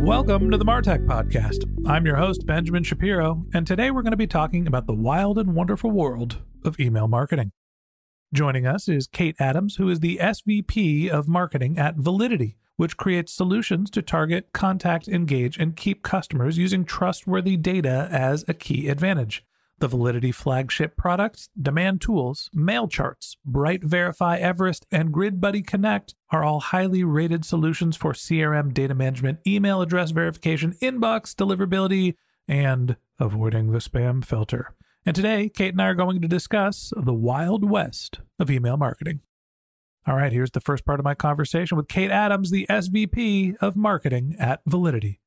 Welcome to the Martech Podcast. I'm your host, Benjamin Shapiro, and today we're going to be talking about the wild and wonderful world of email marketing. Joining us is Kate Adams, who is the SVP of Marketing at Validity, which creates solutions to target, contact, engage, and keep customers using trustworthy data as a key advantage. The Validity flagship products, Demand Tools, Mail Charts, BriteVerify Everest, and Grid Buddy Connect are all highly rated solutions for CRM data management, email address verification, inbox deliverability, and avoiding the spam filter. And today, Kate and I are going to discuss the wild west of email marketing. All right, here's the first part of my conversation with Kate Adams, the SVP of Marketing at Validity.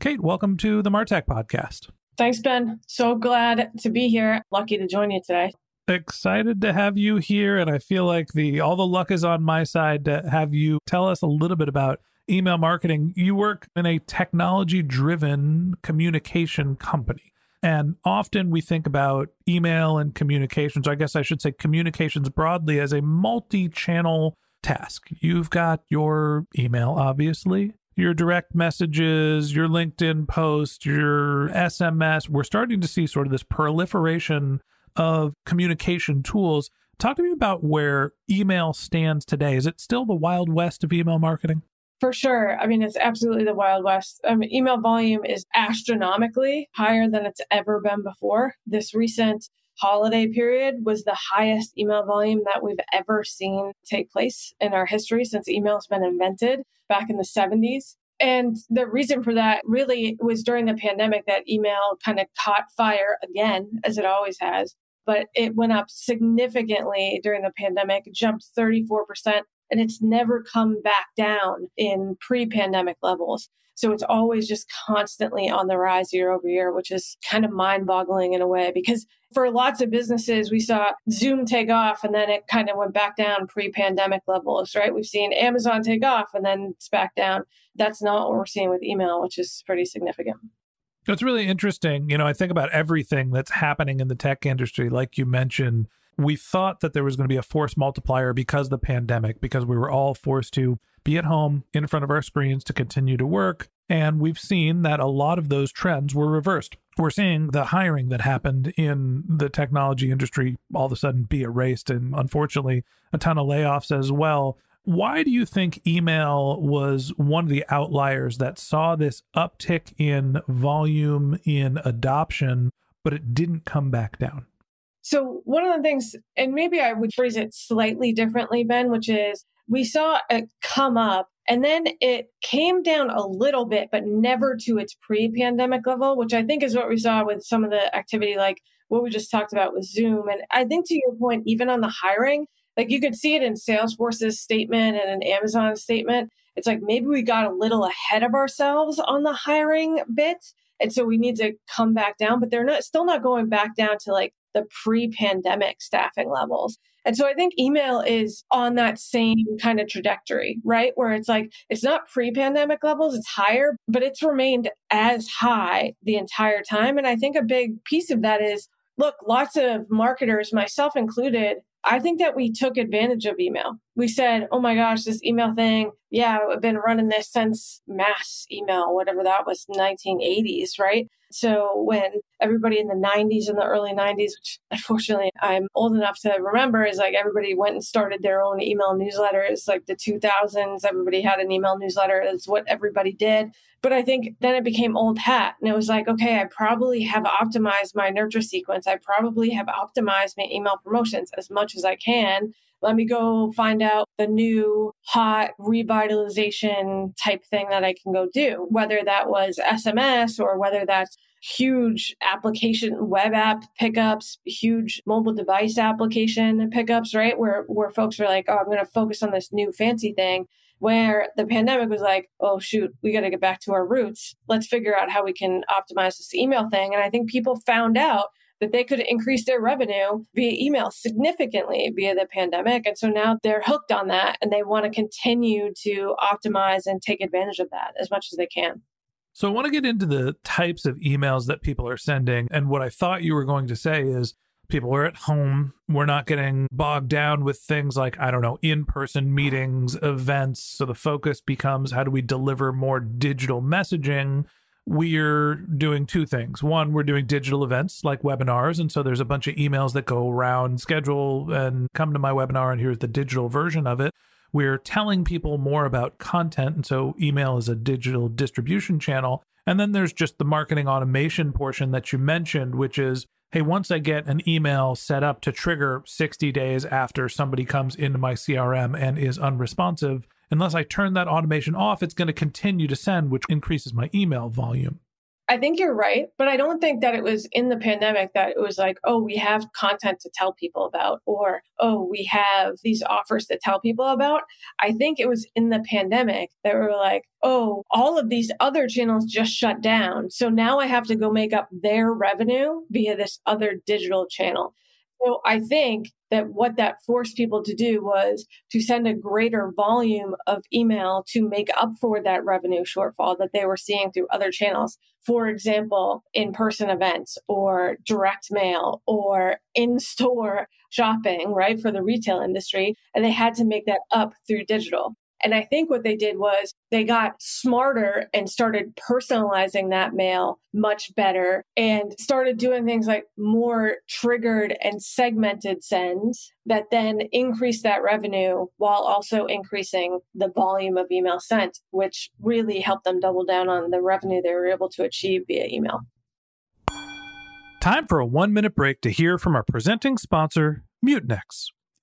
Kate, welcome to the Martech Podcast. Thanks, Ben. So glad to be here. Lucky to join you today. Excited to have you here, and I feel like the all the luck is on my side to have you tell us a little bit about email marketing. You work in a technology-driven communication company. And often we think about email and communications, I guess I should say communications broadly, as a multi channel task. You've got your email, obviously your direct messages, your LinkedIn posts, your SMS. We're starting to see sort of this proliferation of communication tools. Talk to me about where email stands today. Is it still the wild west of email marketing? For sure. I mean, it's absolutely the Wild West. Um, email volume is astronomically higher than it's ever been before. This recent holiday period was the highest email volume that we've ever seen take place in our history since email has been invented back in the 70s. And the reason for that really was during the pandemic that email kind of caught fire again, as it always has. But it went up significantly during the pandemic, jumped 34%, and it's never come back down in pre pandemic levels. So it's always just constantly on the rise year over year, which is kind of mind boggling in a way because for lots of businesses, we saw Zoom take off and then it kind of went back down pre pandemic levels, right? We've seen Amazon take off and then it's back down. That's not what we're seeing with email, which is pretty significant. It's really interesting. You know, I think about everything that's happening in the tech industry, like you mentioned. We thought that there was going to be a force multiplier because of the pandemic, because we were all forced to be at home in front of our screens to continue to work. And we've seen that a lot of those trends were reversed. We're seeing the hiring that happened in the technology industry all of a sudden be erased, and unfortunately, a ton of layoffs as well. Why do you think email was one of the outliers that saw this uptick in volume, in adoption, but it didn't come back down? So, one of the things, and maybe I would phrase it slightly differently, Ben, which is we saw it come up and then it came down a little bit, but never to its pre pandemic level, which I think is what we saw with some of the activity, like what we just talked about with Zoom. And I think to your point, even on the hiring, like you could see it in Salesforce's statement and an Amazon statement. It's like maybe we got a little ahead of ourselves on the hiring bit. And so we need to come back down, but they're not still not going back down to like the pre pandemic staffing levels. And so I think email is on that same kind of trajectory, right? Where it's like, it's not pre pandemic levels, it's higher, but it's remained as high the entire time. And I think a big piece of that is look, lots of marketers, myself included, I think that we took advantage of email. We said, oh my gosh, this email thing, yeah, I've been running this since mass email, whatever that was, 1980s, right? So when everybody in the 90s and the early 90s, which unfortunately I'm old enough to remember, is like everybody went and started their own email newsletters. Like the 2000s, everybody had an email newsletter. That's what everybody did. But I think then it became old hat. And it was like, okay, I probably have optimized my nurture sequence. I probably have optimized my email promotions as much as I can. Let me go find out the new hot revitalization type thing that I can go do, whether that was SMS or whether that's huge application web app pickups, huge mobile device application pickups, right? Where where folks are like, oh, I'm to focus on this new fancy thing where the pandemic was like, oh, shoot, we got to get back to our roots. Let's figure out how we can optimize this email thing. And I think people found out that they could increase their revenue via email significantly via the pandemic. And so now they're hooked on that and they want to continue to optimize and take advantage of that as much as they can. So I want to get into the types of emails that people are sending. And what I thought you were going to say is people are at home. We're not getting bogged down with things like, I don't know, in person meetings, events. So the focus becomes how do we deliver more digital messaging? We're doing two things. One, we're doing digital events like webinars. And so there's a bunch of emails that go around, schedule and come to my webinar, and here's the digital version of it. We're telling people more about content. And so email is a digital distribution channel. And then there's just the marketing automation portion that you mentioned, which is hey, once I get an email set up to trigger 60 days after somebody comes into my CRM and is unresponsive, unless I turn that automation off, it's going to continue to send, which increases my email volume. I think you're right, but I don't think that it was in the pandemic that it was like, oh, we have content to tell people about, or oh, we have these offers to tell people about. I think it was in the pandemic that we were like, oh, all of these other channels just shut down. So now I have to go make up their revenue via this other digital channel. So I think that what that forced people to do was to send a greater volume of email to make up for that revenue shortfall that they were seeing through other channels. For example, in person events or direct mail or in store shopping, right, for the retail industry. And they had to make that up through digital. And I think what they did was they got smarter and started personalizing that mail much better and started doing things like more triggered and segmented sends that then increased that revenue while also increasing the volume of email sent, which really helped them double down on the revenue they were able to achieve via email. Time for a one minute break to hear from our presenting sponsor, Mutinex.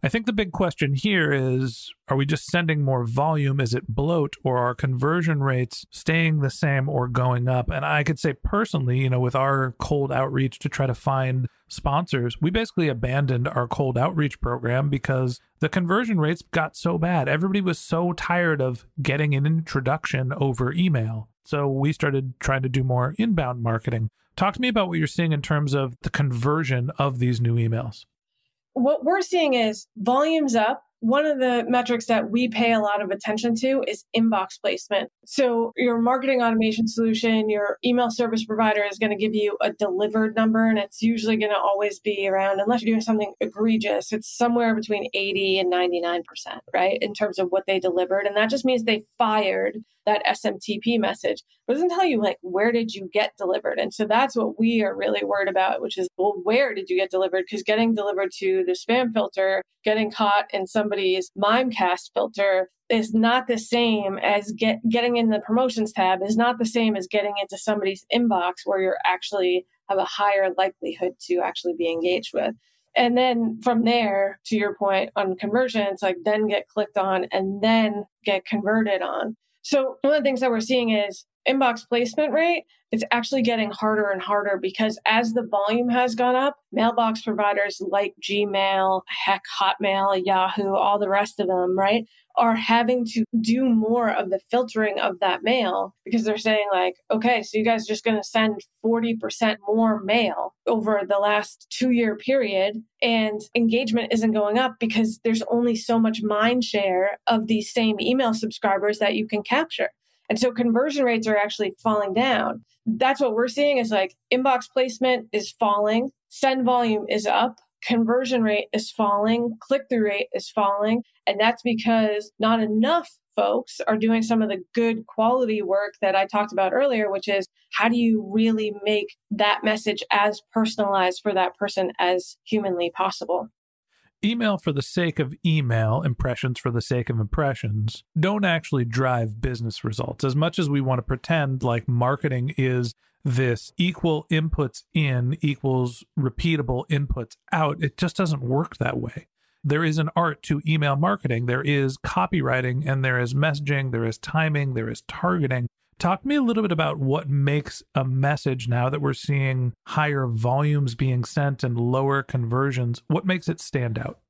I think the big question here is are we just sending more volume? Is it bloat or are conversion rates staying the same or going up? And I could say personally, you know, with our cold outreach to try to find sponsors, we basically abandoned our cold outreach program because the conversion rates got so bad. Everybody was so tired of getting an introduction over email. So we started trying to do more inbound marketing. Talk to me about what you're seeing in terms of the conversion of these new emails what we're seeing is volumes up. One of the metrics that we pay a lot of attention to is inbox placement. So, your marketing automation solution, your email service provider is going to give you a delivered number, and it's usually going to always be around, unless you're doing something egregious, it's somewhere between 80 and 99%, right? In terms of what they delivered. And that just means they fired that SMTP message. Doesn't tell you like where did you get delivered. And so that's what we are really worried about, which is well, where did you get delivered? Because getting delivered to the spam filter, getting caught in somebody's Mimecast filter is not the same as get getting in the promotions tab is not the same as getting into somebody's inbox where you're actually have a higher likelihood to actually be engaged with. And then from there, to your point on conversions, like then get clicked on and then get converted on. So one of the things that we're seeing is inbox placement rate, it's actually getting harder and harder because as the volume has gone up, mailbox providers like Gmail, heck, Hotmail, Yahoo, all the rest of them, right, are having to do more of the filtering of that mail because they're saying, like, okay, so you guys are just going to send 40% more mail over the last two year period, and engagement isn't going up because there's only so much mind share of these same email subscribers that you can capture. And so conversion rates are actually falling down. That's what we're seeing is like inbox placement is falling, send volume is up, conversion rate is falling, click through rate is falling. And that's because not enough folks are doing some of the good quality work that I talked about earlier, which is how do you really make that message as personalized for that person as humanly possible? Email for the sake of email, impressions for the sake of impressions, don't actually drive business results. As much as we want to pretend like marketing is this equal inputs in equals repeatable inputs out, it just doesn't work that way. There is an art to email marketing. There is copywriting and there is messaging, there is timing, there is targeting. Talk to me a little bit about what makes a message now that we're seeing higher volumes being sent and lower conversions. What makes it stand out?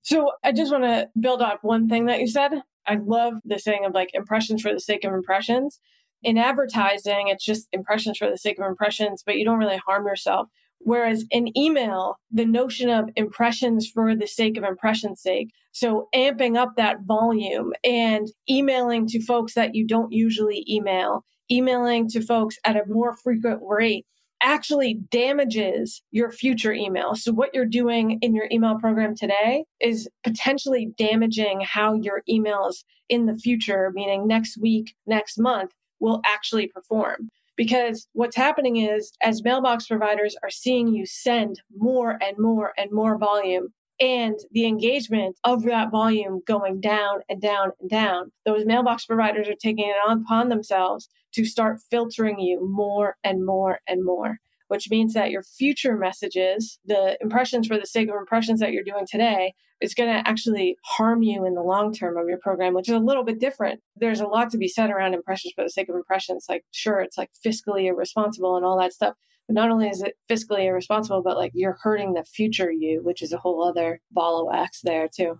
So I just want to build on one thing that you said. I love the saying of like impressions for the sake of impressions. In advertising, it's just impressions for the sake of impressions, but you don't really harm yourself. Whereas in email, the notion of impressions for the sake of impression's sake. So amping up that volume and emailing to folks that you don't usually email, emailing to folks at a more frequent rate actually damages your future email. So what you're doing in your email program today is potentially damaging how your emails in the future, meaning next week, next month, will actually perform. Because what's happening is, as mailbox providers are seeing you send more and more and more volume, and the engagement of that volume going down and down and down, those mailbox providers are taking it on upon themselves to start filtering you more and more and more which means that your future messages, the impressions for the sake of impressions that you're doing today, is going to actually harm you in the long term of your program, which is a little bit different. There's a lot to be said around impressions for the sake of impressions. Like, sure, it's like fiscally irresponsible and all that stuff. But not only is it fiscally irresponsible, but like you're hurting the future you, which is a whole other ball of wax there, too.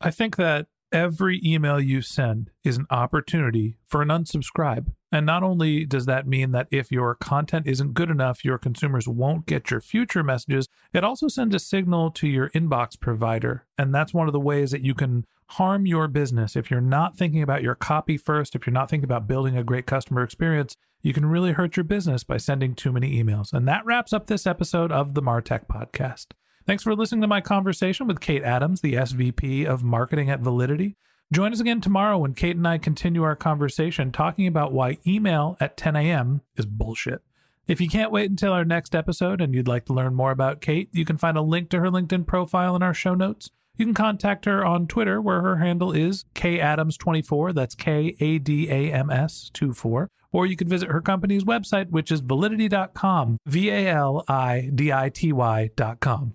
I think that every email you send is an opportunity for an unsubscribe. And not only does that mean that if your content isn't good enough, your consumers won't get your future messages, it also sends a signal to your inbox provider. And that's one of the ways that you can harm your business. If you're not thinking about your copy first, if you're not thinking about building a great customer experience, you can really hurt your business by sending too many emails. And that wraps up this episode of the Martech Podcast. Thanks for listening to my conversation with Kate Adams, the SVP of Marketing at Validity. Join us again tomorrow when Kate and I continue our conversation talking about why email at 10 a.m. is bullshit. If you can't wait until our next episode and you'd like to learn more about Kate, you can find a link to her LinkedIn profile in our show notes. You can contact her on Twitter, where her handle is kadams24. That's K A D A M S 24. Or you can visit her company's website, which is validity.com, V A L I D I T Y.com.